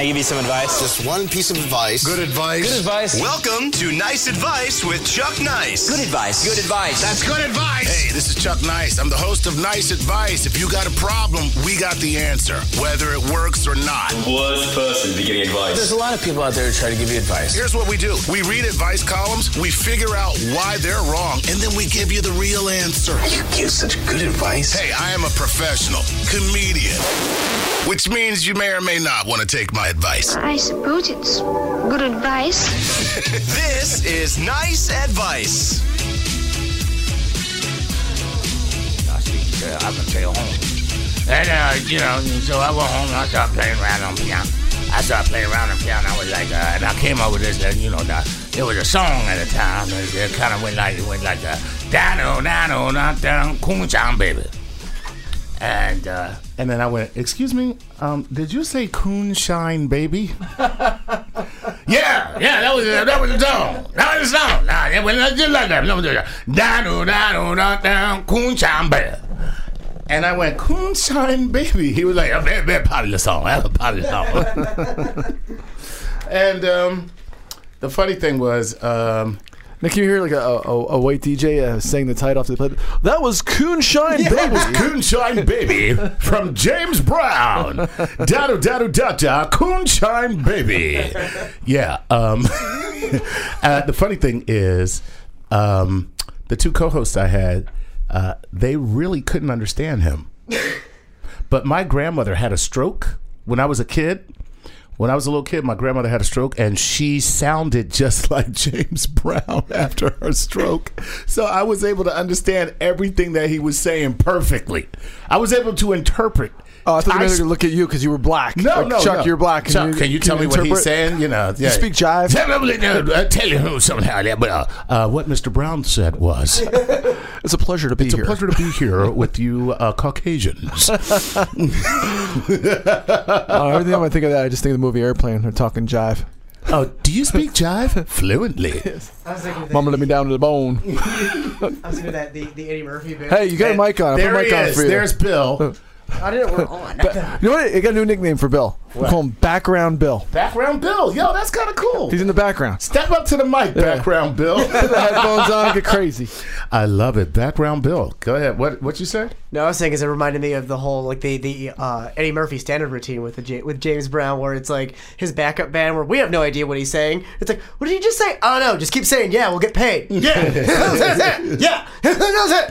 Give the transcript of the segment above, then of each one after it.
I give you some advice? Just one piece of advice. Good advice. Good advice. Welcome to Nice Advice with Chuck Nice. Good advice. Good advice. That's good advice. Hey, this is Chuck Nice. I'm the host of Nice Advice. If you got a problem, we got the answer, whether it works or not. Worst person to be giving advice. There's a lot of people out there who try to give you advice. Here's what we do we read advice columns, we figure out why they're wrong, and then we give you the real answer. You give such good advice. Hey, I am a professional comedian, which means you may or may not want to take my advice. I suppose it's good advice. This is Nice Advice. I can stay home. And, uh, you know, so I went home and I started playing around on piano. I started playing around on piano. I was like, uh, and I came up with this, uh, you know, the, it was a song at the time. It, it kind of went like, it went like, uh, dano, dano, not down, coon baby. And, uh, And then I went, "Excuse me, um, did you say Coonshine Baby?" yeah, yeah, that was, that was the song. That was the song. Nah, it went just like that. Let me do that. Dano, dano, not down, coon baby. And I went, "Coonshine Baby." He was like, A very, very popular song. That's a popular song. and um, the funny thing was, um, Now, can you hear like a, a, a white DJ uh, saying the title off the plate? That was Coonshine yeah, Baby. that was. Coonshine Baby from James Brown. Dado dado da da Coonshine Baby. Yeah. Um, uh, the funny thing is, um, the two co-hosts I had, uh, they really couldn't understand him. But my grandmother had a stroke when I was a kid. When I was a little kid, my grandmother had a stroke, and she sounded just like James Brown after her stroke. So I was able to understand everything that he was saying perfectly. I was able to interpret. Oh, I thought I they were s- to look at you because you were black. no, Like, no, Chuck, no. you're black. Chuck, can you, tell me what he's interpret? saying? You know, yeah. You speak jive. Tell me, uh, tell you who somehow that, but uh, Uh, what Mr. Brown said was, It's a pleasure to be "It's here. It's a pleasure to be here with you, uh, Caucasians." Uh, every time I think of that, I just think of the movie Airplane. They're talking jive. oh, do you speak jive fluently? I was thinking, Mama let me down to the bone. I was thinking that the, the Eddie Murphy bit. Hey, you got a mic on. I put There a he mic on is. for you. There's Bill. I didn't know we're on. You know what? I got a new nickname for Bill. We call him Background Bill. Background Bill. Yo, that's kind of cool. He's in the background. Step up to the mic, Background Bill. Put the headphones on, get crazy. I love it. Background Bill. Go ahead. What what you say? No, I was saying because it reminded me of the whole like the the uh, Eddie Murphy standard routine with the J- with James Brown, where it's like his backup band, where we have no idea what he's saying. It's like, what did he just say? I don't know. Just keep saying, yeah, we'll get paid. Yeah, yeah,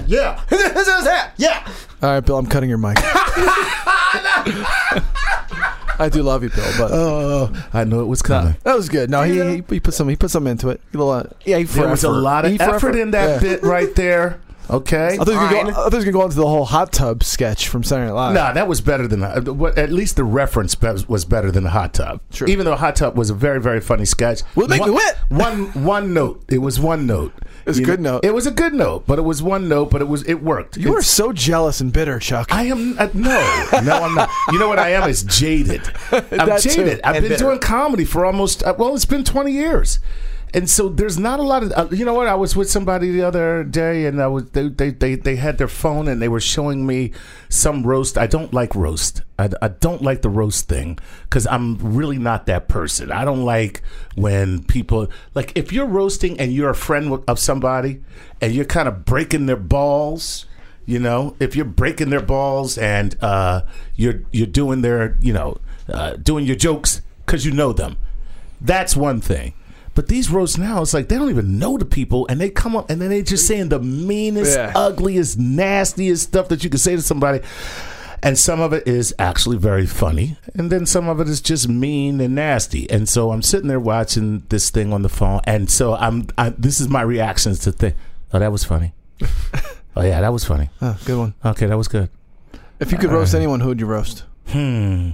yeah, yeah, yeah. All right, Bill, I'm cutting your mic. I do love you, Bill, but Oh, I knew it was coming. that was good. No, he, he, he put some he put some into it. A little, uh, yeah, he for There was a lot of He for effort in that Yeah. bit right there. Okay. I thought, he was gonna go, I thought he was gonna go into the whole hot tub sketch from Saturday Night Live. No, that was better than what. At least the reference was better than the hot tub. Sure. Even though hot tub was a very very funny sketch. Will it make one, me wet? One one note. It was one note. It was a good know, note. It was a good note, but it was one note. But it was it worked. You are so jealous and bitter, Chuck. I am uh, no, no, I'm not. You know what I am is jaded. I'm That too. jaded. I've And been bitter. doing comedy for almost uh, well, it's been 20 years, and so there's not a lot of. Uh, you know what? I was with somebody the other day, and I was they they they, they had their phone and they were showing me some roast. I don't like roast. I, I don't like the roast thing because I'm really not that person. I don't like when people like if you're roasting and you're a friend of somebody and you're kind of breaking their balls you know if you're breaking their balls and uh, you're you're doing their you know uh, doing your jokes because you know them that's one thing but these roasts now it's like they don't even know the people and they come up and then they just saying the meanest Yeah. ugliest nastiest stuff that you can say to somebody and some of it is actually very funny and then some of it is just mean and nasty and so i'm sitting there watching this thing on the phone and so i'm I, this is my reactions to think oh that was funny oh yeah that was funny Oh, good one. okay that was good If you could roast anyone, who would you roast? Hmm.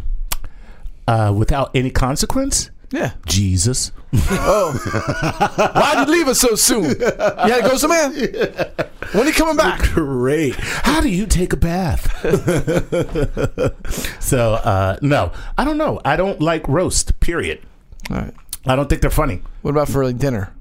Uh, without any consequence? Yeah. Jesus. Oh. Why'd you leave us so soon? You had to go somewhere? When are you coming back? Great. How do you take a bath? so, uh, no, I don't know. I don't like roast, period. All right. I don't think they're funny. What about for like dinner?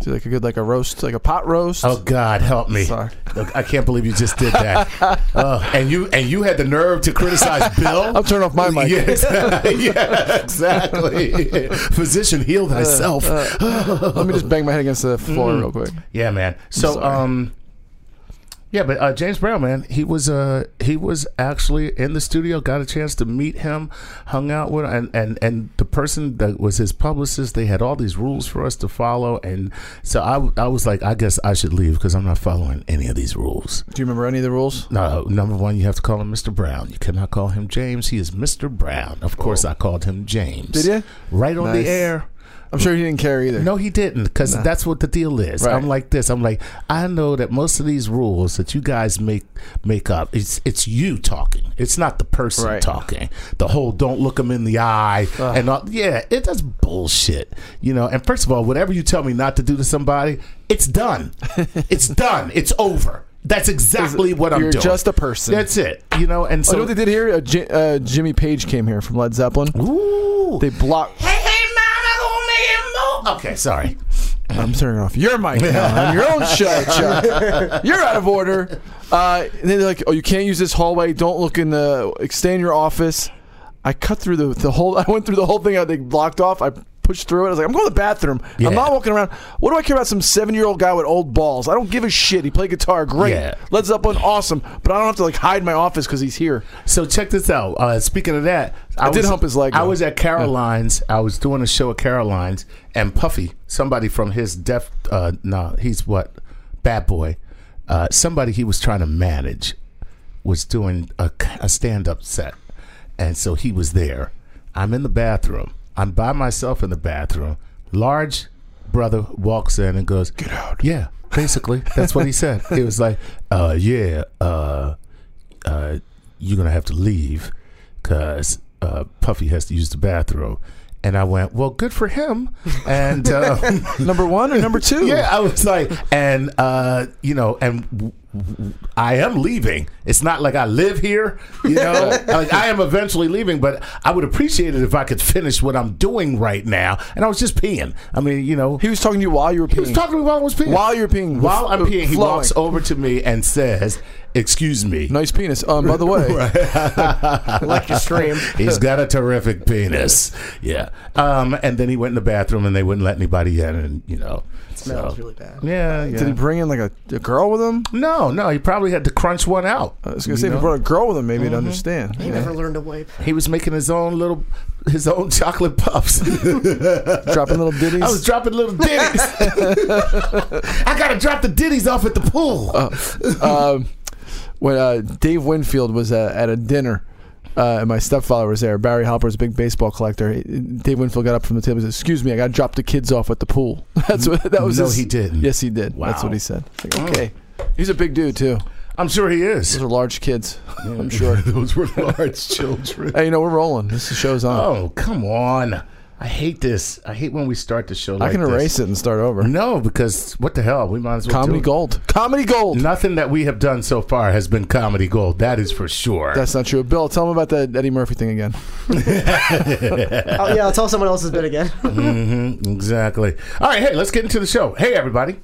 Do like a good like a roast, like a pot roast. Oh God, help me! Sorry. Look, I can't believe you just did that. uh, and you and you had the nerve to criticize Bill. I'll turn off my mic. Yeah, exactly. yeah, exactly. Physician, heal thyself. Let me just bang my head against the floor real quick. yeah, man. So, um, yeah, but uh, James Brown, man, he was uh he was actually in the studio. Got a chance to meet him, hung out with, and and and the person that was his publicist. They had all these rules for us to follow, and so I I was like, I guess I should leave because I'm not following any of these rules. Do you remember any of the rules? No, number one, you have to call him Mr. Brown. You cannot call him James. He is Mr. Brown. Of course, I called him James. Did you? Right on Nice. the air. I'm sure he didn't care either. No, he didn't, because that's what the deal is. Right. I'm like this. I'm like, I know that most of these rules that you guys make make up, it's it's you talking. It's not the person Right. talking. The whole don't look them in the eye and all, yeah, it that's bullshit. You know. And first of all, whatever you tell me not to do to somebody, it's done. it's done. It's over. That's exactly what I'm You're doing. just a person. That's it. You know. And So so you know what they did here? Uh, J- uh, Jimmy Page came here from Led Zeppelin. Ooh. They blocked. hey, it. Okay, sorry. I'm turning off your mic now on your own show, Chuck. You're out of order. Uh, and then they're like, "Oh, you can't use this hallway. Don't look in the. Stay in your office." I cut through the the whole. I went through the whole thing. I they blocked off. I pushed through it. I was like, "I'm going to the bathroom. Yeah. I'm not walking around. What do I care about some seven year old guy with old balls? I don't give a shit. He played guitar, great. Yeah. Led Zeppelin, awesome. But I don't have to like hide my office because he's here. So check this out. Uh, speaking of that, I, did was, hump his leg, I though. was at Caroline's. I was doing a show at Caroline's, and Puffy, somebody from his deaf, uh, no, he's what, Bad Boy, uh, somebody he was trying to manage, was doing a, a stand-up set, and so he was there. I'm in the bathroom. I'm by myself in the bathroom. Large brother walks in and goes, "Get out." Yeah, basically, that's what he said. He was like, "Uh, yeah, uh." uh, you're gonna have to leave because uh, Puffy has to use the bathroom. And I went, well, good for him. And um, Number one or number two? yeah, I was like, and uh, you know, and I am leaving. It's not like I live here, you know. like I am eventually leaving, but I would appreciate it if I could finish what I'm doing right now. And I was just peeing. I mean, you know, He was talking to you while you were peeing. he was talking to me while I was peeing. While you're peeing, while I'm peeing, he flowing. walks over to me and says, "Excuse me." Nice penis. Um, by the way, like your stream. He's got a terrific penis. Yeah. Um, and then he went in the bathroom and they wouldn't let anybody in and you know. smells so- really bad. Yeah, yeah. did he bring in like a, a girl with him? no, no, he probably had to crunch one out. I was gonna say if he brought a girl with him, maybe he'd understand. He Yeah. never learned to wipe. He was making his own little his own chocolate puffs. Dropping little ditties. I was dropping little ditties. I gotta drop the ditties off at the pool. um, when uh, Dave Winfield was uh, at a dinner. Uh, and my stepfather was there. Barry Halper's a big baseball collector. He- Dave Winfield got up from the table and said, "Excuse me, I got to drop the kids off at the pool." That's what that was. No, his- he didn't. Yes, he did. That's what he said. Like, okay, he's a big dude too. I'm sure he is. Those are large kids. I'm sure. Those were large children. Hey, you know we're rolling. This show's on. Oh, come on. I hate this. I hate when we start the show like I can this. erase it and start over. No, because what the hell? We might as well do Comedy it. gold. Comedy gold. Nothing that we have done so far has been comedy gold. That is for sure. That's not true. Bill, tell him about that Eddie Murphy thing again. Oh, yeah, I'll tell someone else's bit again. Mm-hmm, exactly. All right, hey, let's get into the show. Hey, everybody.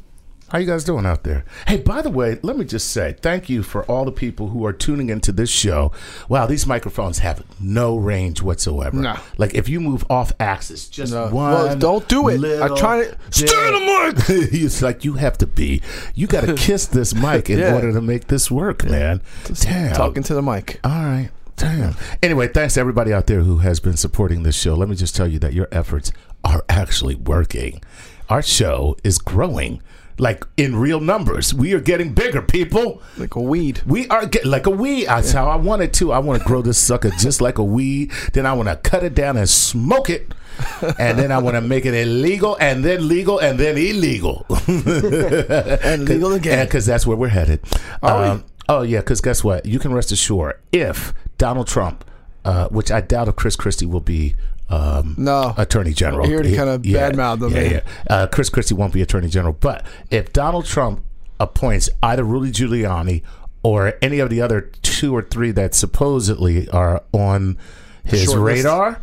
How you guys doing out there? Hey, by the way, let me just say thank you for all the people who are tuning into this show. Wow, these microphones have no range whatsoever. Like if you move off axis, just No. one. Well, don't do it. I try to- Stay on the mic! it's like you have to be. You got to kiss this mic in Yeah. order to make this work, man. Damn. Talking to the mic. All right. Damn. Anyway, thanks to everybody out there who has been supporting this show. Let me just tell you that your efforts are actually working. Our show is growing. Like in real numbers, we are getting bigger, people. Like a weed. We are get, like a weed. That's how I want it to. I want to grow this sucker just like a weed. Then I want to cut it down and smoke it. And then I want to make it illegal, and then legal, and then illegal. And legal again. Because that's where we're headed. Are we? Oh, yeah, because guess what? You can rest assured if Donald Trump, uh, which I doubt if Chris Christie will be um, No. attorney general. He already kinda badmouthed him, Yeah, yeah. Uh, Chris Christie won't be attorney general. But if Donald Trump appoints either Rudy Giuliani or any of the other two or three that supposedly are on his Short radar,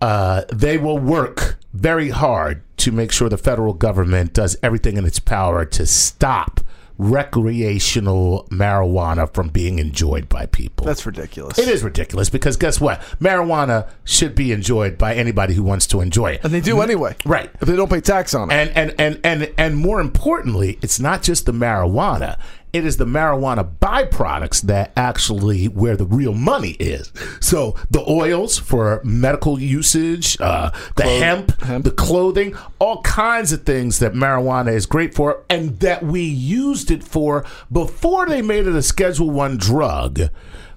uh, they will work very hard to make sure the federal government does everything in its power to stop recreational marijuana from being enjoyed by people. That's ridiculous. It is ridiculous because guess what? Marijuana should be enjoyed by anybody who wants to enjoy it. And they do anyway. Right. If they don't pay tax on it. And and and and and more importantly, it's not just the marijuana. It is the marijuana byproducts that actually where the real money is. So the oils for medical usage, uh, the hemp, the clothing, all kinds of things that marijuana is great for, and that we used it for before they made it a Schedule One drug.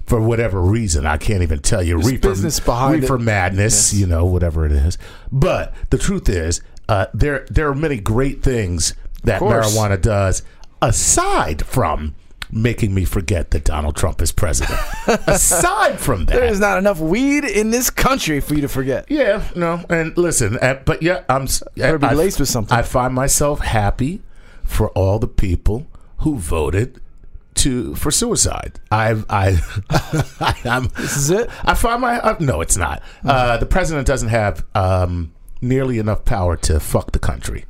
For whatever reason, I can't even tell you. There's business behind reefer it. madness, you know, whatever it is. But the truth is, uh, there there are many great things that marijuana does, aside from making me forget that Donald Trump is president. aside from that, there is not enough weed in this country for you to forget. yeah, no, and listen, uh, but yeah, I'm. Better be I- laced with something. I find myself happy for all the people who voted to for suicide. I, I, I am. This is it? I find my uh, no, it's not. Uh, the president doesn't have um, nearly enough power to fuck the country.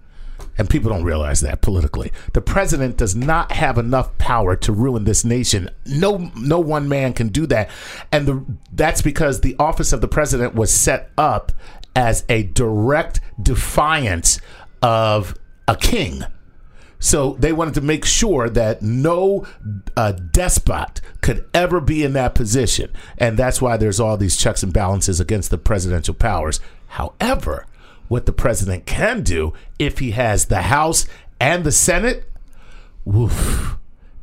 And people don't realize that politically. The president does not have enough power to ruin this nation. No no one man can do that. And the, that's because the office of the president was set up as a direct defiance of a king. So they wanted to make sure that no uh, despot could ever be in that position. And that's why there's all these checks and balances against the presidential powers. However, what the president can do if he has the House and the Senate, woof,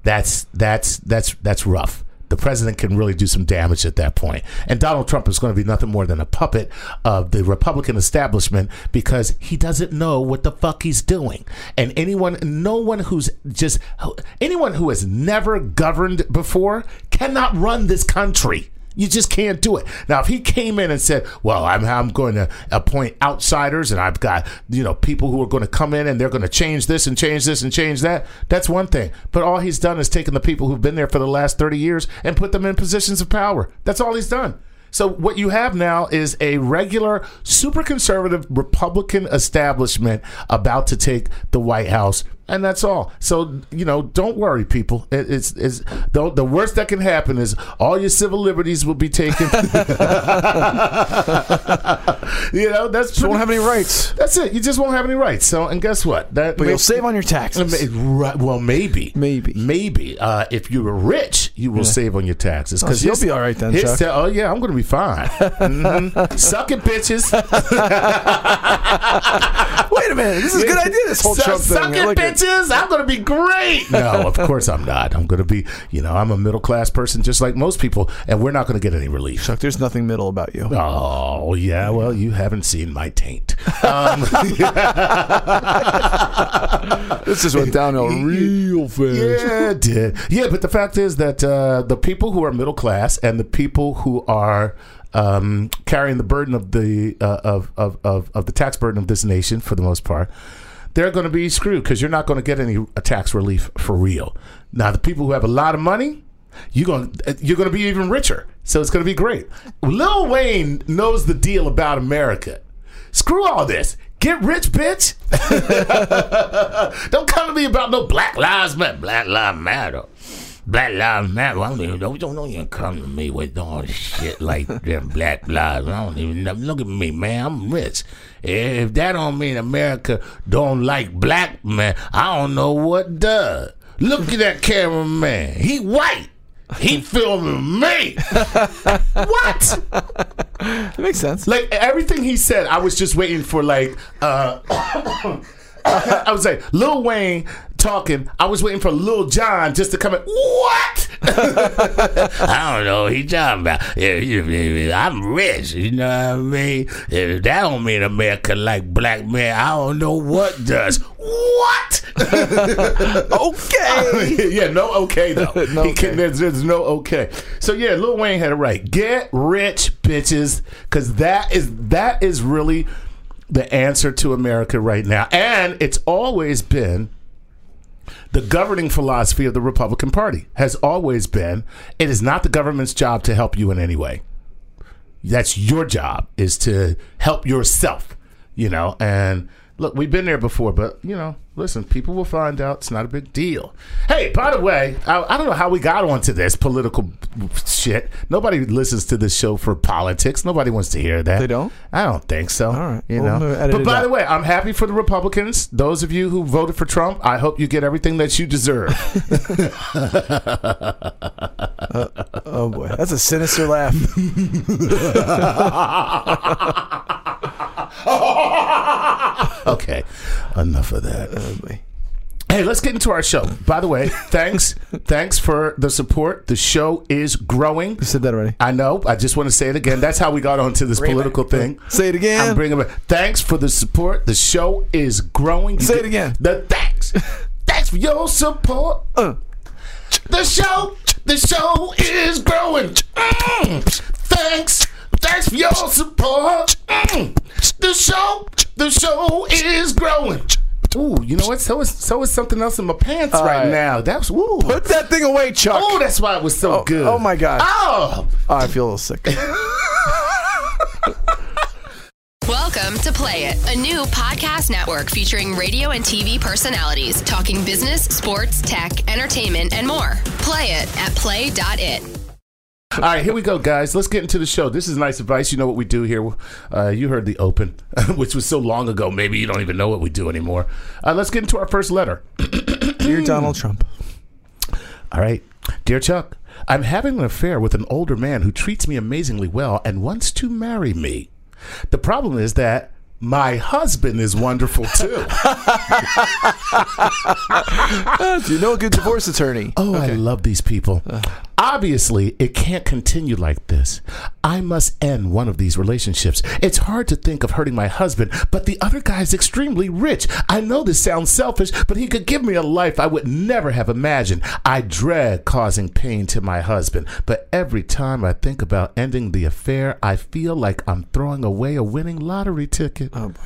that's that's that's that's rough. The president can really do some damage at that point. And Donald Trump is going to be nothing more than a puppet of the Republican establishment because he doesn't know what the fuck he's doing. And anyone, no one who's just, anyone who has never governed before cannot run this country. You just can't do it. Now, if he came in and said, "Well, I'm I'm going to appoint outsiders, and I've got you know people who are going to come in and they're going to change this and change this and change that," that's one thing. But all he's done is taken the people who've been there for the last thirty years and put them in positions of power. That's all he's done. So what you have now is a regular, super conservative Republican establishment about to take the White House, and that's all. So you know, don't worry, people. It, it's it's the, the worst that can happen is all your civil liberties will be taken. you know, that's Just won't have any rights. That's it. You just won't have any rights. So, and guess what? That But you'll save on your taxes. Well, maybe, Maybe. maybe. Uh, if you were rich, you will save on your taxes Oh, so you'll be all right then, Chuck. oh yeah, I'm going to be fine. Mhm. Suck it, bitches. Wait a minute. This is a good idea, this whole Trump thing. Suck I it, like it. Bitches. I'm going to be great. No, of course I'm not. I'm going to be, you know, I'm a middle class person just like most people, and we're not going to get any relief. Chuck, there's nothing middle about you. Oh yeah, well you haven't seen my taint. Um, This just went downhill real fast. Yeah, it did. Yeah, but the fact is that uh, the people who are middle class and the people who are um, carrying the burden of the uh, of, of, of of the tax burden of this nation, for the most part, they're going to be screwed because you're not going to get any tax relief for real. Now, the people who have a lot of money. You're going you're going to be even richer, so it's going to be great. Lil Wayne knows the deal about America. Screw all this. Get rich, bitch. Don't come to me about no Black Lives Matter. Black Lives Matter. Black Lives Matter. I don't even don't, don't, don't even come to me with all this shit like them Black Lives. I don't even know. Look at me, man. I'm rich. If that don't mean America don't like black men, I don't know what does. Look at that cameraman. He white. He filming me. what? That makes sense. Like everything he said, I was just waiting for like uh I was like Lil Wayne talking. I was waiting for Lil Jon just to come in. What? I don't know. what He talking about. Yeah, you- you- I'm rich. You know what I mean? If that don't mean America like black men. I don't know what does. What? Okay. yeah, no okay though. No He can- there's, there's no okay. So yeah, Lil Wayne had it right. Get rich, bitches, because that is that is really the answer to America right now, and it's always been the governing philosophy of the Republican Party has always been it is not the government's job to help you in any way. That's your job is to help yourself, you know, and Look, we've been there before, but you know, listen, people will find out. It's not a big deal. Hey, by the way, I, I don't know how we got onto this political shit. Nobody listens to this show for politics. Nobody wants to hear that. They don't? I don't think so. All right. you Well, know. But by out. the way, I'm happy for the Republicans. Those of you who voted for Trump, I hope you get everything that you deserve. Uh, oh boy, that's a sinister laugh. okay, enough of that. Hey, let's get into our show. By the way, thanks, thanks for the support. The show is growing. You said that already. I know. I just want to say it again. That's how we got onto this political thing. Say it again. I'm bringing it. Thanks for the support. The show is growing. You Say it again. The thanks. thanks for your support. Uh. The show, the show is growing. Mm. Thanks, thanks for your support. Mm. The show, the show is growing. Ooh, you know what? So is so is something else in my pants right, right. now. That's woo. Put that thing away, Chuck. Oh, that's why it was so Oh, good. oh my God. Oh, Oh, I feel a little sick. Welcome to Play It, a new podcast network featuring radio and TV personalities talking business, sports, tech, entertainment, and more. Play it at play.it. All right, here we go, guys. Let's get into the show. This is nice advice. You know what we do here. Uh, you heard the open, which was so long ago. Maybe you don't even know what we do anymore. Uh, let's get into our first letter. Dear Donald Trump. All right, dear Chuck, I'm having an affair with an older man who treats me amazingly well and wants to marry me. The problem is that my husband is wonderful too. You know a good divorce attorney? Oh, I love these people. Obviously, it can't continue like this. I must end one of these relationships. It's hard to think of hurting my husband, but the other guy is extremely rich. I know this sounds selfish, but he could give me a life I would never have imagined. I dread causing pain to my husband, but every time I think about ending the affair, I feel like I'm throwing away a winning lottery ticket. Oh boy.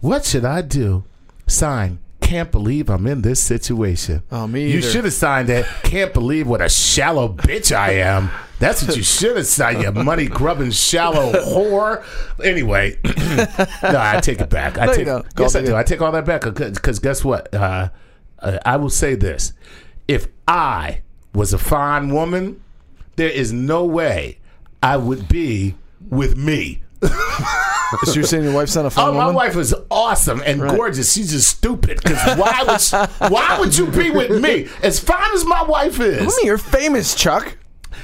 What should I do? Sign. Can't believe I'm in this situation. Oh, me You either. should have signed that. Can't believe what a shallow bitch I am. That's what you should have signed, you money grubbing shallow whore. Anyway, no, I take it back. I No, you take, don't. Yes, I do. I take all that back because guess what? Uh, uh, I will say this: if I was a fine woman, there is no way I would be with me. So you're saying your wife's not a fun Oh, my wife is awesome and gorgeous. She's just stupid. Because why would she- why would you be with me? As fine as my wife is, you mean? You're famous, Chuck.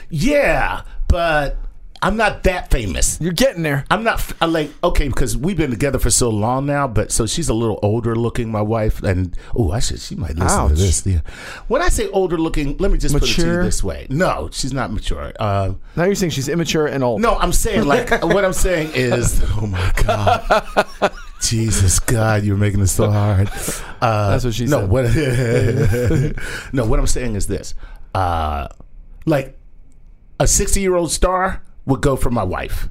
yeah, but I'm not that famous. You're getting there. I'm not f- I like okay because we've been together for so long now. But so she's a little older looking, my wife, and oh, I should she might listen Ouch. to this. Yeah. When I say older looking, let me just put it to Mature? you this way: no, she's not mature. Uh, Now you're saying she's immature and old. No, I'm saying like what I'm saying is, oh my god, Jesus God, you're making it so hard. Uh, That's what she no, said. What, no, what I'm saying is this: uh, like a 60 year old star would go for my wife.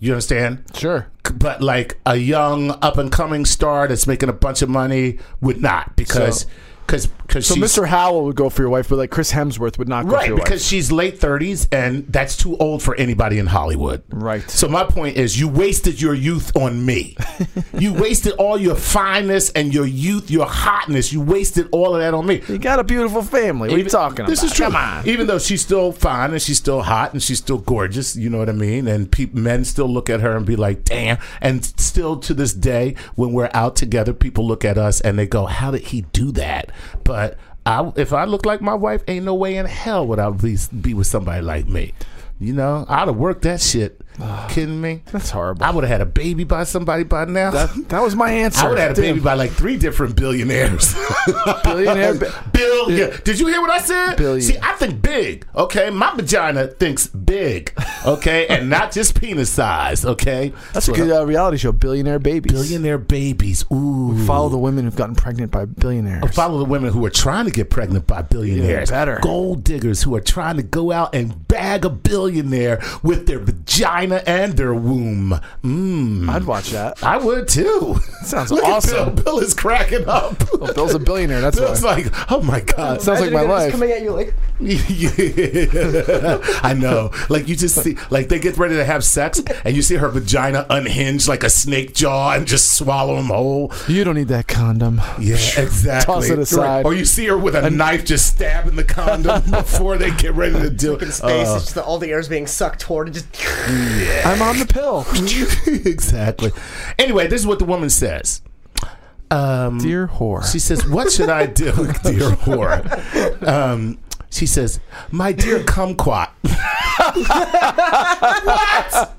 You understand? Sure. But like a young up and coming star that's making a bunch of money would not because So- because because So Mr. Howell would go for your wife, but like Chris Hemsworth would not go for Right, because wife. she's late 30s and that's too old for anybody in Hollywood. Right. So my point is you wasted your youth on me. you wasted all your fineness and your youth, your hotness. You wasted all of that on me. You got a beautiful family. What are you Even- talking about? This is true. Come on. Even though she's still fine and she's still hot and she's still gorgeous, you know what I mean? And pe- men still look at her and be like, damn. And still to this day, when we're out together, people look at us and they go, how did he do that? But I, if I look like my wife, ain't no way in hell would I be, be with somebody like me. You know, I'd have worked that shit. Kidding me? That's horrible. I would have had a baby by somebody by now. That, that was my answer. I would have had a baby by like three different billionaires. Billionaire Bill, yeah. Did you hear what I said? Billion. See, I think big. Okay, my vagina thinks big. Okay, and not just penis size. Okay, That's a good uh, reality show. Billionaire babies. billionaire babies. Ooh, Follow the women who've gotten pregnant by billionaires. Follow the women who are trying to get pregnant by billionaires. Yeah, better. Gold diggers who are trying to go out and bag a billionaire with their vagina vagina and their womb. Mm. I'd watch that. I would too. Sounds Look at awesome. Bill. Bill is cracking up. Well, Bill's a billionaire. That's Bill's why. like, oh my god. Sounds like my Imagine life. Just coming at you like Yeah. I know. Like you just see, like they get ready to have sex, and you see her vagina unhinged like a snake jaw, and just swallow them whole. You don't need that condom. Yeah, exactly. Toss it aside. Or you see her with a knife just stabbing the condom before they get ready to do in it. space. Uh, it's just the, all the air's being sucked toward it. Just I'm on the pill. exactly. Anyway, this is what the woman says. Um, Dear whore. She says, "What should I do, dear whore?" Um, she says, "My dear kumquat." what?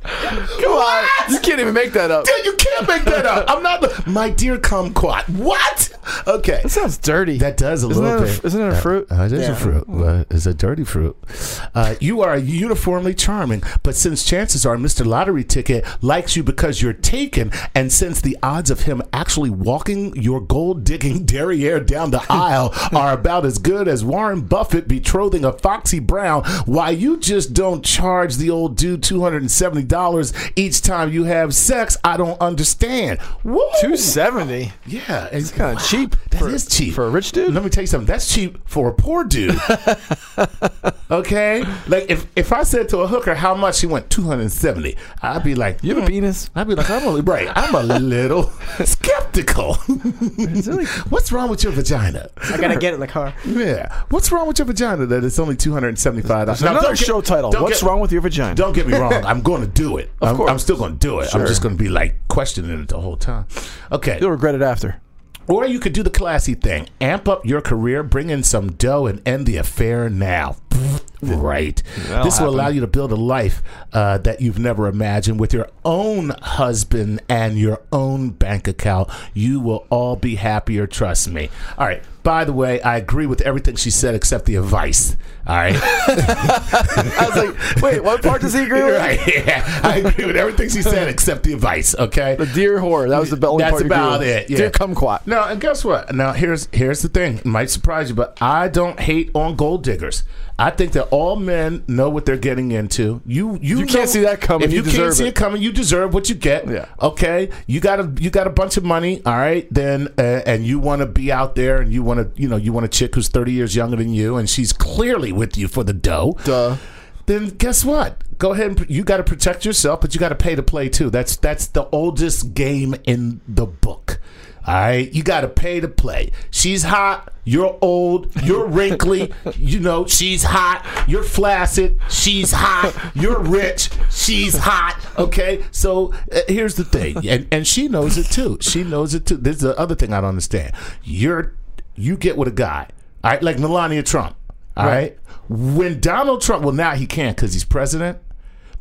Come on. You can't even make that up. Dude, you can't make that up. I'm not. My dear kumquat. What? Okay. That sounds dirty. That does a Isn't little that a- bit. isn't it a fruit? Uh, it is Yeah. a fruit. Uh, it's a dirty fruit. Uh, you are uniformly charming, but since chances are Mr. Lottery Ticket likes you because you're taken, and since the odds of him actually walking your gold digging derriere down the aisle are about as good as Warren Buffett betrothing a Foxy Brown, why you just don't charge the old dude $270 each time you have sex, I don't understand. Woo! Two seventy. Yeah, it's kind of cheap. That for, is cheap for a rich dude. Let me tell you something. That's cheap for a poor dude. okay, like if if I said to a hooker how much she went two hundred and seventy, I'd be like, You have a "Hmm." penis. I'd be like, I'm only right. I'm a little skeptical. What's wrong with your vagina? I gotta get in the car. Yeah, what's wrong with your vagina that it's only two hundred and seventy five dollars? There's another show title. What's wrong with your vagina? Don't get me wrong. I'm going to do it. Of I'm, course. I'm still going to do it. I'm just going to be like questioning it the whole time. Okay. You'll regret it after. Or you could do the classy thing. Amp up your career, bring in some dough, and end the affair now. Right. That'll this will allow you to build a life uh, that you've never imagined with your own husband and your own bank account. You will all be happier, trust me. All right. By the way, I agree with everything she said except the advice. All right. I was like, wait, what part does he agree with? right. Yeah. I agree with everything she said except the advice. Okay. The deer whore. That was the only That's part agree about it. Yeah. Dear kumquat. No, and guess what? Now here's here's the thing. It might surprise you, but I don't hate on gold diggers. I think that all men know what they're getting into. You you, You can't know- see that coming, If you you, can't see it. it coming, you deserve what you get. Yeah. Okay. You got a you got a bunch of money. All right. Then uh, and you want to be out there and you want to you know you want a chick who's thirty years younger than you and she's clearly with you for the dough Duh. then guess what? Go ahead and you got to protect yourself, but you got to pay to play too. That's that's the oldest game in the book. All right, you got to pay to play. She's hot. You're old. You're wrinkly. you know she's hot. You're flaccid. She's hot. You're rich. She's hot. Okay, so uh, here's the thing, and and she knows it too. She knows it too. This is the other thing I don't understand. You're you get with a guy, all right, like Melania Trump. All right. When Donald Trump, well, now he can't because he's president.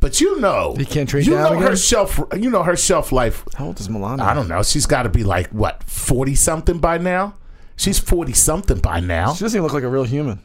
But you know, He can't trade You down know her again? shelf. You know her shelf life. How old is Melania? I don't know. She's got to be like what forty something by now. She's forty something by now. She doesn't even look like a real human.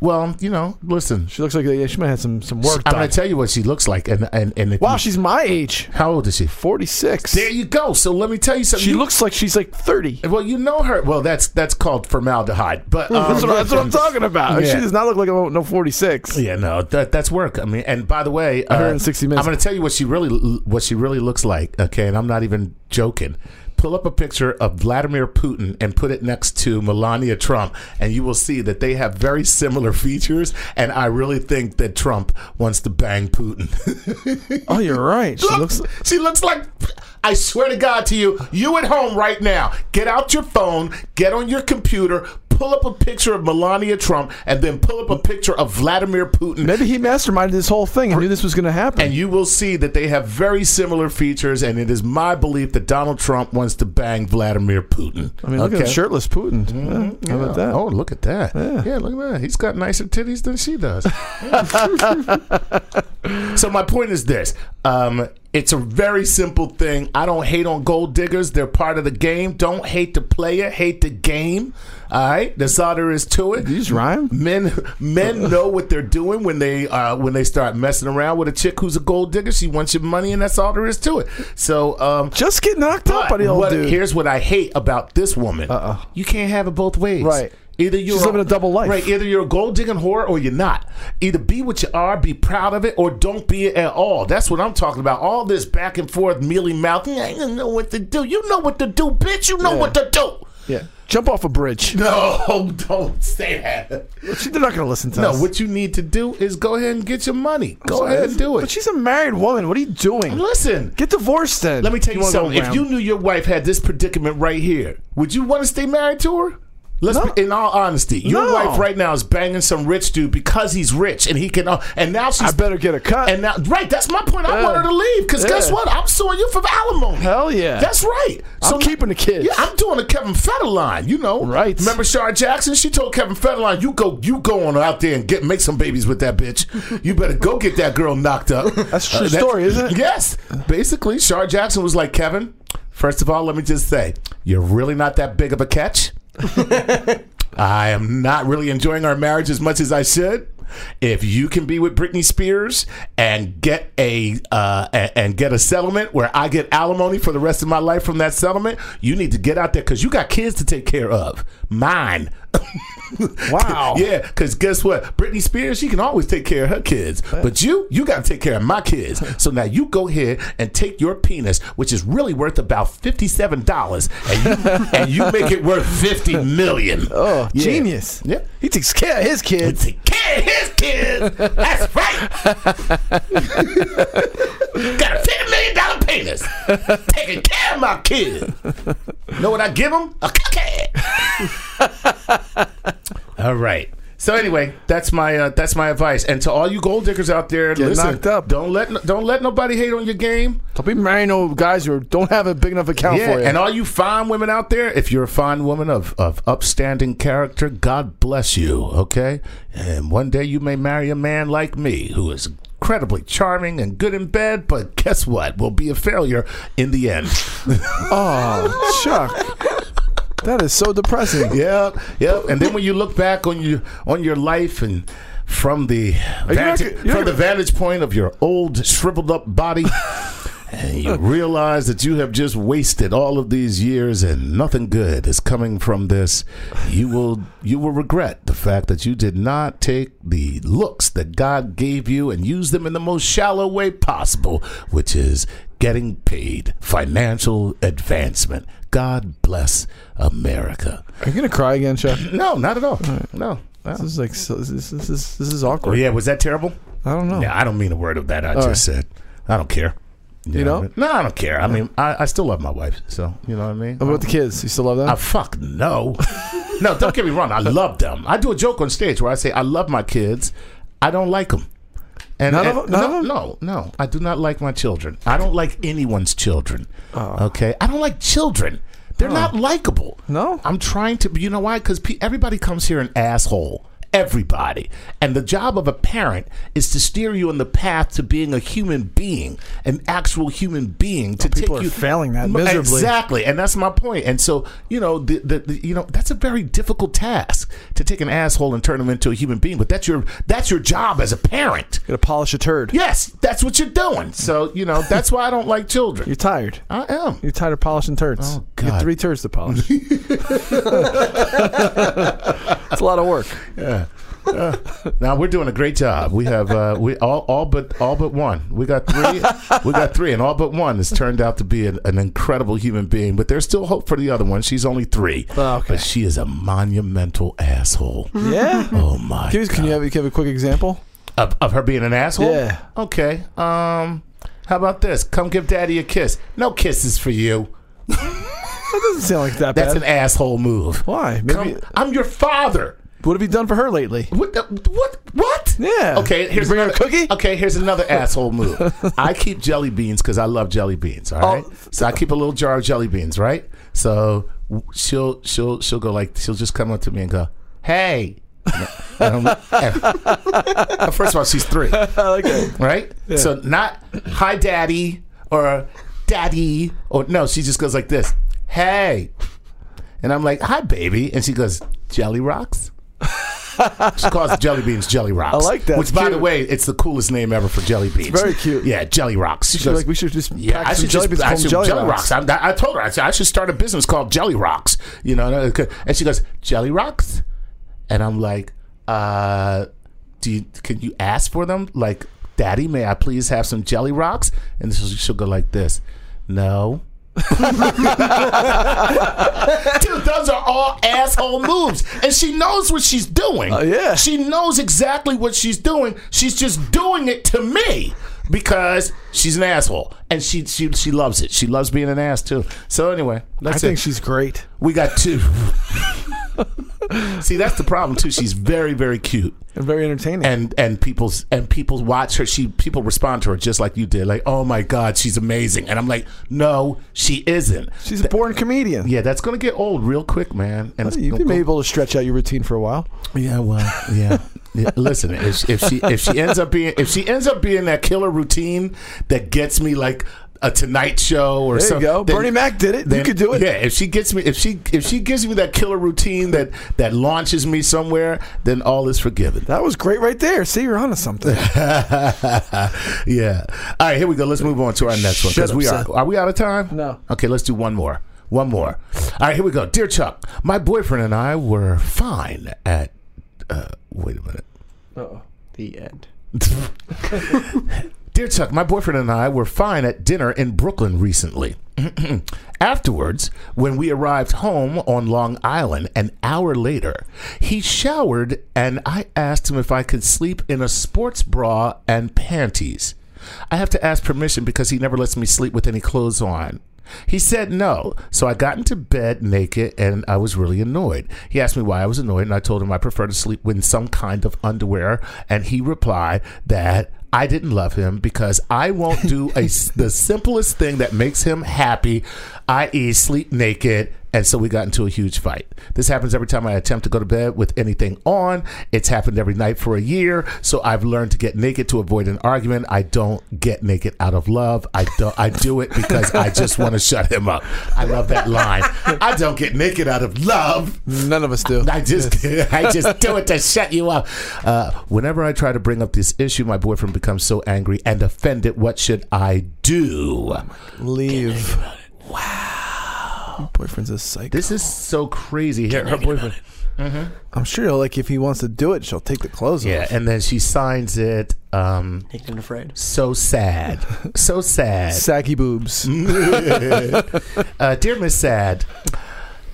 Well, you know, listen. She looks like yeah, she might have some some work I'm done. to tell you what she looks like, and and and wow, you- she's my age. how old is she? Forty six. There you go. So let me tell you something. She You- looks like she's like thirty. well. You know her. Well, that's that's called formaldehyde. But um, That's what, that's what I'm talking about. Yeah. She does not look like a no forty six. Yeah, no, that that's work. I mean, and by the way, uh, I heard in 60 Minutes. I'm going to tell you what she really what she really looks like. Okay, and I'm not even joking. Pull up a picture of Vladimir Putin and put it next to Melania Trump, and you will see that they have very similar features. And I really think that Trump wants to bang Putin. Oh, you're right. She Look, looks. she looks like. I swear to God to you, you at home right now, get out your phone, get on your computer, pull up a picture of Melania Trump, and then pull up a picture of Vladimir Putin. Maybe he masterminded this whole thing and knew this was going to happen. and you will see that they have very similar features, and it is my belief that Donald Trump wants to bang Vladimir Putin. I mean, look at Okay? the shirtless Putin. Yeah, How about that? Oh, look at that. Yeah. look at that. He's got nicer titties than she does. so my point is this. Um, It's a very simple thing. I don't hate on gold diggers. They're part of the game. Don't hate the player, hate the game. All right, that's all there is to it. These rhyme. Men, men know what they're doing when they uh, when they start messing around with a chick who's a gold digger. She wants your money, and that's all there is to it. So, um, Just get knocked up by the old what- dude. here's what I hate about this woman. Uh-uh. You can't have it both ways. Right. Either you're She's living a double life. Right. Either you're a gold digging whore or you're not. Either be what you are, be proud of it, or don't be it at all. That's what I'm talking about. All this back and forth, mealy mouth. I don't know what to do. You know what to do, bitch. You know Yeah. what to do. Yeah. Jump off a bridge. No, don't say that. They're not going to listen to No, us. No, what you need to do is go ahead and get your money. Go ahead and do it. But she's a married woman. What are you doing? Listen, Get divorced then. let me tell you, wanna something. If you knew your wife had this predicament right here, would you want to stay married to her? Let's No. be, in all honesty, your No. wife right now is banging some rich dude because he's rich and he can. Uh, and now she's I better get a cut. And now, right, that's my point. I Yeah. want her to leave because guess what? I'm suing you for alimony. Hell yeah. That's right. I'm keeping the kids. Yeah, I'm doing a Kevin Federline. You know, Right. Remember Shar Jackson? She told Kevin Federline, "You go, you go on out there and get make some babies with that bitch. You better go get that girl knocked up." That's a true story, isn't it? Yes. Basically, Shar Jackson was like, "Kevin, first of all, let me just say, you're really not that big of a catch." I am not really enjoying our marriage as much as I should. If you can be with Britney Spears and get a uh, and get a settlement where I get alimony for the rest of my life from that settlement, you need to get out there because you got kids to take care of. Mine. Wow. yeah, because guess what? Britney Spears, she can always take care of her kids. But you, you got to take care of my kids. So now you go ahead and take your penis, which is really worth about fifty-seven dollars, and you and you make it worth fifty million. Oh, Yeah. genius. Yeah. He takes care of his kids. He takes care of his kids. That's right. Got a fifty million dollar penis, taking care of my kids. Know what I give them? A cookie. All right. So anyway, that's my uh, that's my advice. And to all you gold diggers out there, Get listen, knocked up. don't let don't let nobody hate on your game. Don't be marrying no guys who don't have a big enough account Yeah, for you. and all you fine women out there, if you're a fine woman of, of upstanding character, God bless you, okay? And one day you may marry a man like me who is incredibly charming and good in bed, but guess what? Will be a failure in the end. oh, Chuck. That is so depressing. Yep, yep. And then when you look back on your on your life and from the not vantage, you're from the vantage point of your old shriveled up body, and you realize that you have just wasted all of these years and nothing good is coming from this, you will you will regret the fact that you did not take the looks that God gave you and use them in the most shallow way possible, which is getting paid, financial advancement. God bless America. Are you gonna cry again, Chuck? No, not at all. No. This is like so, this, is this is Oh, awkward. yeah, was that terrible? I don't know. Yeah, I don't mean a word of that I All just said. I don't care. You know? No, I don't care. I mean, I, I still love my wife, so you know what I mean. How about the kids? You still love them? I fuck no. no, don't get me wrong. I love them. I do a joke on stage where I say I love my kids. I don't like them. And, None of and- them- none no, of them? no, no. I do not like my children. I don't like anyone's children. Oh. Okay, I don't like children. They're oh. not likable. No? I'm trying to. You know why? Because pe- everybody comes here an asshole. Everybody. And the job of a parent is to steer you on the path to being a human being, an actual human being. To people take are you failing that miserably. Exactly, and that's my point. And so, you know, the, the, the you know that's a very difficult task to take an asshole and turn him into a human being. But that's your that's your job as a parent. Gotta polish a turd. Yes, that's what you're doing. So you know that's why I don't like children. You're tired. I am. You're tired of polishing turds. Oh, You God. three turds to polish. it's a lot of work. Yeah. Now we're doing a great job. We have uh, we all all but all but one. We got three. we got three, and all but one has turned out to be an, an incredible human being. But there's still hope for the other one. She's only three, Oh, okay. but she is a monumental asshole. Yeah. Oh my! Can you, can you have, can you have a quick example? of, of her being an asshole? Yeah. Okay. Um, how about this? Come give daddy a kiss. No kisses for you. That doesn't sound like that That's bad. an asshole move. Why? Maybe. Come, I'm your father. what have you done for her lately? What? The, what? What? Yeah. Okay. Here's bring her a another, cookie? Okay. Here's another asshole move. I keep jelly beans because I love jelly beans. All oh, right. Oh. So I keep a little jar of jelly beans. Right. So w- she'll she'll she'll go like she'll just come up to me and go, "Hey." And I'm- and- first of all, she's three. I like it. right? So not hi, daddy, or daddy or no, she just goes like this. Hey. And I'm like, "Hi baby." And she goes, "Jelly rocks?" she calls jelly beans jelly rocks. I like that. Which, by the way, it's the coolest name ever for jelly beans. very cute. Yeah, jelly rocks. She's like, we should just yeah, I should jelly just beans, I should, jelly, jelly rocks. rocks. I, I told her I said I should start a business called Jelly Rocks. You know, and she goes Jelly Rocks, and I'm like, uh, do you can you ask for them? Like, Daddy, may I please have some Jelly Rocks? And she'll, she'll go like this, no. Dude, those are all asshole moves. And she knows what she's doing. Oh, yeah. She knows exactly what she's doing. She's just doing it to me because she's an asshole. And she she she loves it. She loves being an ass too. So anyway, that's I think it. she's great. we got two. See, that's the problem too. She's very, very cute And very entertaining. and and people's and people watch her. She people respond to her just like you did, like, "Oh my God, she's amazing," and I'm like, "No, she isn't." she's a born comedian. Yeah, that's gonna get old real quick, man. And it's You've gonna been go- able to stretch out your routine for a while. yeah, well, yeah. yeah. Listen, if, if she if she ends up being if she ends up being that killer routine that gets me like a Tonight Show or There you something, go. Bernie Mac did it. You could do it. Yeah, if she gets me if she if she gives me that killer routine that that launches me somewhere, then all is forgiven. That was great right there. See, you're onto something. yeah. All right, here we go. Let's move on to our next one because we are. Seth. Are we out of time? No. Okay, let's do one more. One more. All right, here we go. Dear Chuck, my boyfriend and I were fine at. Uh, wait a minute. Oh. The end. Dear Chuck, my boyfriend and I were fine at dinner in Brooklyn recently. Afterwards, when we arrived home on Long Island an hour later, he showered and I asked him if I could sleep in a sports bra and panties. I have to ask permission because he never lets me sleep with any clothes on. He said no, so I got into bed naked and I was really annoyed. He asked me why I was annoyed, and I told him I prefer to sleep in some kind of underwear, and he replied that I didn't love him because I won't do a, the simplest thing that makes him happy, i.e., sleep naked. And so we got into a huge fight. This happens every time I attempt to go to bed with anything on. It's happened every night for a year. So I've learned to get naked to avoid an argument. I don't get naked out of love. I don't I do it because I just want to shut him up. I love that line. I don't get naked out of love. None of us do. I just I just do it to shut you up. Uh, whenever I try to bring up this issue, my boyfriend becomes so angry and offended. What should I do? Leave. Wow. Boyfriend's a psycho. This is so crazy. Here, her boyfriend. I'm sure, like, if he wants to do it, she'll take the clothes Yeah, off. and then she signs it. Um, Naked and afraid. so sad, so sad. Saggy boobs. uh, dear Miss Sad,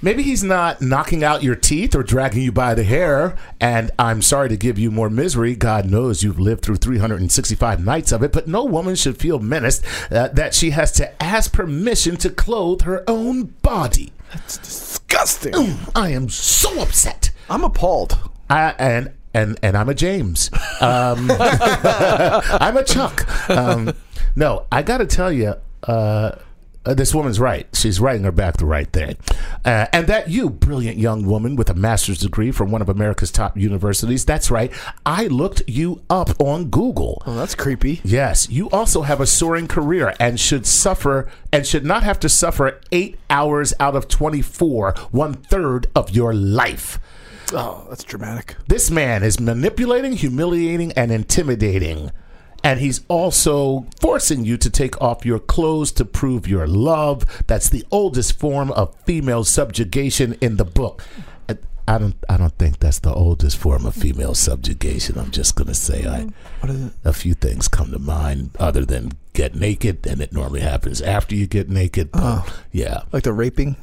maybe he's not knocking out your teeth or dragging you by the hair, and I'm sorry to give you more misery. God knows you've lived through 365 nights of it, but no woman should feel menaced uh, that she has to ask permission to clothe her own body. That's disgusting. I am so upset. I'm appalled. I, and and and I'm a James. Um, I'm a Chuck. Um, no, I got to tell you, uh, uh, this woman's right. She's writing her back the right thing, uh, and that you, brilliant young woman with a master's degree from one of America's top universities. That's right. I looked you up on Google. Oh, that's creepy. Yes, you also have a soaring career and should suffer and should not have to suffer eight hours out of 24, one third of your life. Oh, that's dramatic. This man is manipulating, humiliating, and intimidating. And he's also forcing you to take off your clothes to prove your love. That's the oldest form of female subjugation in the book. I- don't. I don't think that's the oldest form of female subjugation. I'm just gonna say I. What is it? A few things come to mind other than get naked, and it normally happens after you get naked. But uh-huh. yeah. Like the raping?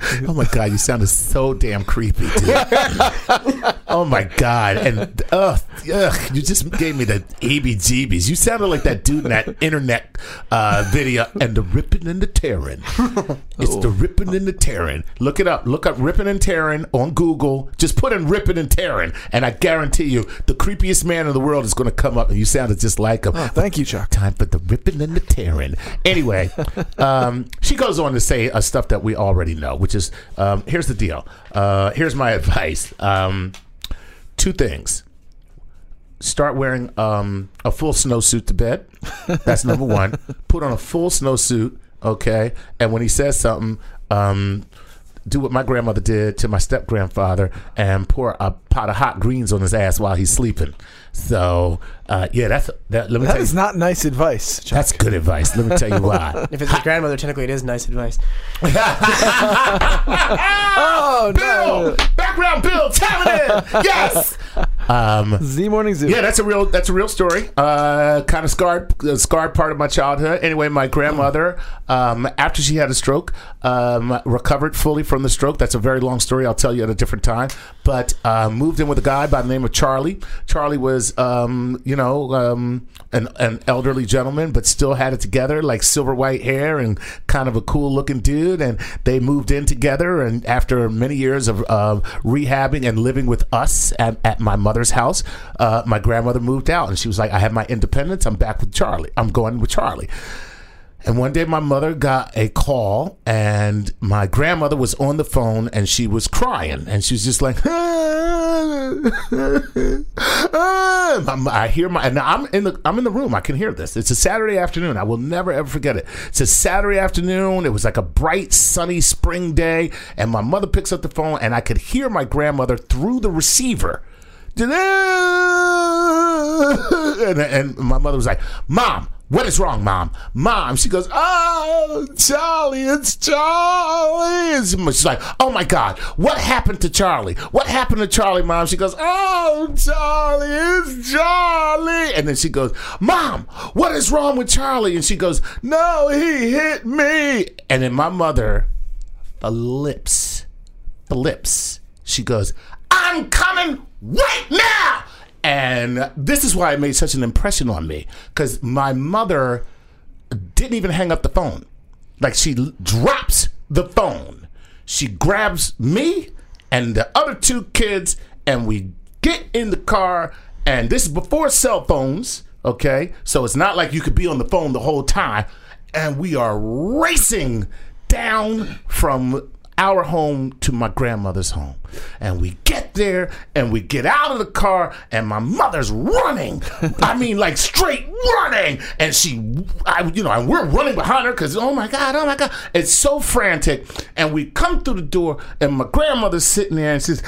Oh my god, you sounded so damn creepy, dude. oh my god, and ugh, ugh, you just gave me the heebie-jeebies. You sounded like that dude in that internet uh, video, and the ripping and the tearing. It's the ripping and the tearing. Look it up. Look up ripping and tearing on Google. Just put in ripping and tearing, and I guarantee you, the creepiest man in the world is going to come up, and you sounded just like him. Oh, thank you, Chuck. Time for the ripping and the tearing. Anyway, um, she goes on to say uh, stuff that we already know, which is um, here's the deal. Uh, here's my advice. Um, two things. start wearing um, a full snowsuit to bed. That's number one. Put on a full snowsuit, okay? And when he says something, um, do what my grandmother did to my step grandfather and pour a pot of hot greens on his ass while he's sleeping. So, uh, yeah, that's that. Let me That tell is you, not nice advice. Chuck. that's good advice. Let me tell you why. If it's his grandmother, technically it is nice advice. Oh Bill, background Bill, tell it in. Yes. Um, Z Morning Zoo. Yeah, that's a real that's a real story. Uh, kind of scarred uh, scarred part of my childhood. Anyway, my grandmother, um, after she had a stroke, um, recovered fully from the stroke. That's a very long story. I'll tell you at a different time. But uh, moved in with a guy by the name of Charlie. Charlie was, um, you know, um, an, an elderly gentleman, but still had it together, like silver white hair and kind of a cool looking dude. And they moved in together. And after many years of uh, rehabbing and living with us at, at my mother's house, uh, my grandmother moved out, and she was like, "I have my independence. I'm back with Charlie. I'm going with Charlie." And one day my mother got a call and my grandmother was on the phone and she was crying and she was just like ah, ah, ah. I'm- I hear my and I'm in the I'm in the room I can hear this it's a Saturday afternoon I will never ever forget it it's a Saturday afternoon it was like a bright sunny spring day and my mother picks up the phone and I could hear my grandmother through the receiver and, and my mother was like, Mom, what is wrong, Mom? Mom, she goes, Oh, Charlie, it's Charlie. And she's like, Oh my God, what happened to Charlie? What happened to Charlie, Mom? She goes, Oh, Charlie, it's Charlie. And then she goes, Mom, what is wrong with Charlie? And she goes, No, he hit me. And then my mother, the lips, the lips, she goes, I'm coming right now. And this is why it made such an impression on me because my mother didn't even hang up the phone. Like she drops the phone. She grabs me and the other two kids, and we get in the car. And this is before cell phones, okay? So it's not like you could be on the phone the whole time. And we are racing down from our home to my grandmother's home. And we get there and we get out of the car and my mother's running. I mean like straight running. And she I you know, and we're running behind her cuz oh my god, oh my god. It's so frantic and we come through the door and my grandmother's sitting there and says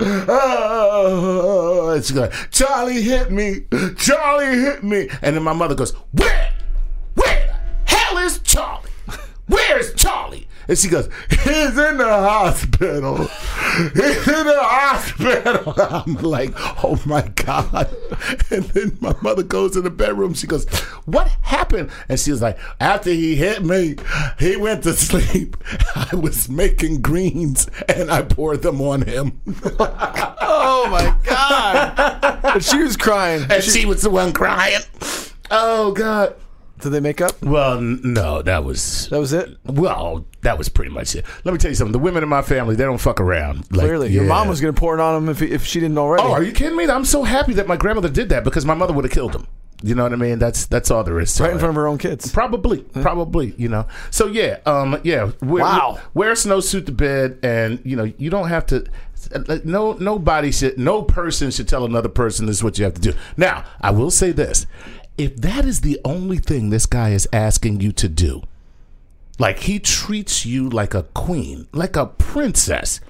Oh, she's going, Charlie hit me. Charlie hit me. And then my mother goes? Where And she goes, He's in the hospital. He's in the hospital. I'm like, Oh my God. And then my mother goes in the bedroom. She goes, What happened? And she was like, After he hit me, he went to sleep. I was making greens and I poured them on him. Oh my god! and she was crying. And she was the one crying. Oh God. Did they make up? Well, n- no, that was That was it. well, that was pretty much it. Let me tell you something. The women in my family, they don't fuck around. Like, Clearly, your yeah. mom was gonna pour it on him if, if she didn't already. Oh, are you kidding me? I'm so happy that my grandmother did that because my mother would have killed him. You know what I mean? That's that's all there is to right it. in front of her own kids. Probably, probably, you know. So yeah, um, yeah. Wear, Wow. Wear a snowsuit to bed, and you know you don't have to. No, nobody should. No person should tell another person this is what you have to do. Now, I will say this: if that is the only thing this guy is asking you to do, like he treats you like a queen, like a princess,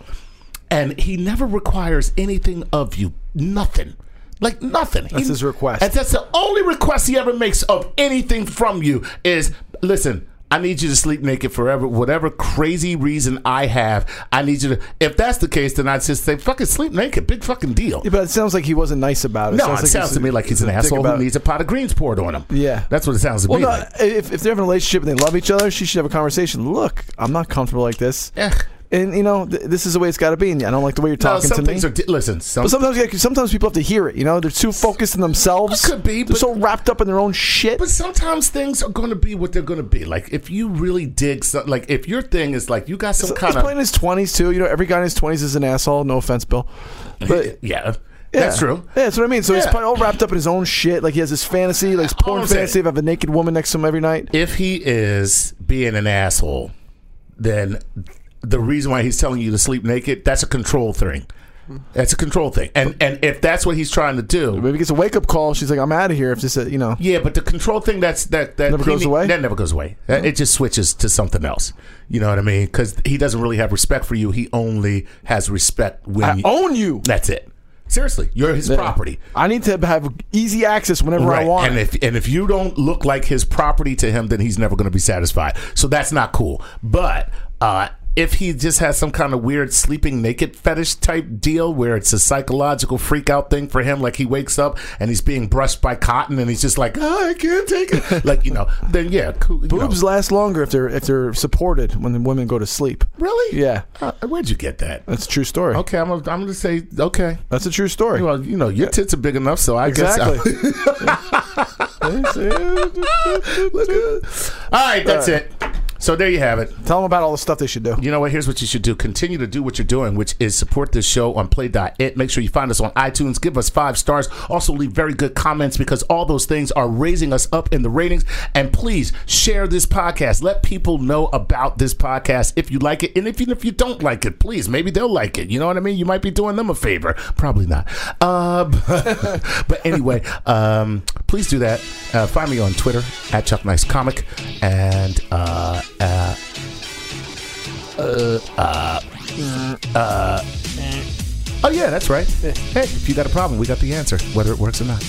and he never requires anything of you. Nothing. Like nothing. That's He- his request. And that's the only request he ever makes of anything from you is listen, I need you to sleep naked forever. Whatever crazy reason I have, I need you to. If that's the case, then I'd just say, fucking sleep naked. Big fucking deal. Yeah, but it sounds like he wasn't nice about it. No, sounds it like sounds to me like he's an asshole who needs a pot of greens poured on him. Yeah. That's what it sounds to Well, me no, like. if, if they're having a relationship and they love each other, she should have a conversation. Look, I'm not comfortable like this. Eh. And, you know, th- this is the way it's got to be. And I don't like the way you're No, talking some to me. things are. Di- listen, some, but sometimes, yeah, sometimes people have to hear it. You know, they're too focused in themselves. Could be, They're but- so wrapped up in their own shit. But sometimes things are going to be what they're going to be. Like if you really dig, some, like if your thing is like you got some kind playing in his 20s, too. You know, every guy in his 20s is an asshole. No offense, Bill. But yeah, Yeah. that's true. Yeah, that's what I mean. So he's probably all wrapped up in his own shit. Like he has this fantasy, like his porn fantasy of having a naked woman next to him every night. If he is being an asshole, then the reason why he's telling you to sleep naked, that's a control thing. That's a control thing, and and if that's what he's trying to do, Maybe gets a wake up call. She's like, I'm out of here. If this, uh, you know, yeah. But the control thing that's that that Never goes away? That never goes away. That- It just switches to something else. You know what I mean? Because he doesn't really have respect for you. He only has respect when I you, own you. That's it. Seriously, you're his property. I need to have easy access whenever I want. And if and if you don't look like his property to him, then he's never going to be satisfied. So that's not cool. But uh, if he just has some kind of weird sleeping naked fetish type deal where it's a psychological freak out thing for him, like he wakes up and he's being brushed by cotton and he's just like, oh, I can't take it. like you know, then yeah, cool. you know. Boobs last longer if they're if they're supported when the women go to sleep. Really? Yeah, Uh, where'd you get that? that's a true story. Okay, I'm gonna, I'm gonna say okay. That's a true story. Well, you know, your tits are big enough, so I exactly. guess. All right, that's it. So there you have it. Tell them about all the stuff they should do. You know what? Here's what you should do. Continue to do what you're doing, which is support this show on play.it. Make sure you find us on iTunes. Give us five stars. Also, leave very good comments because all those things are raising us up in the ratings. And please share this podcast. Let people know about this podcast if you like it. And if, even if you don't like it, please, maybe they'll like it. You know what I mean? You might be doing them a favor. Probably not. Uh, but anyway, um, please do that. Uh, find me on Twitter at Chuck Nice Comic. And uh, uh, uh, uh. Oh yeah, that's right. Hey, if you got a problem, we got the answer, whether it works or not.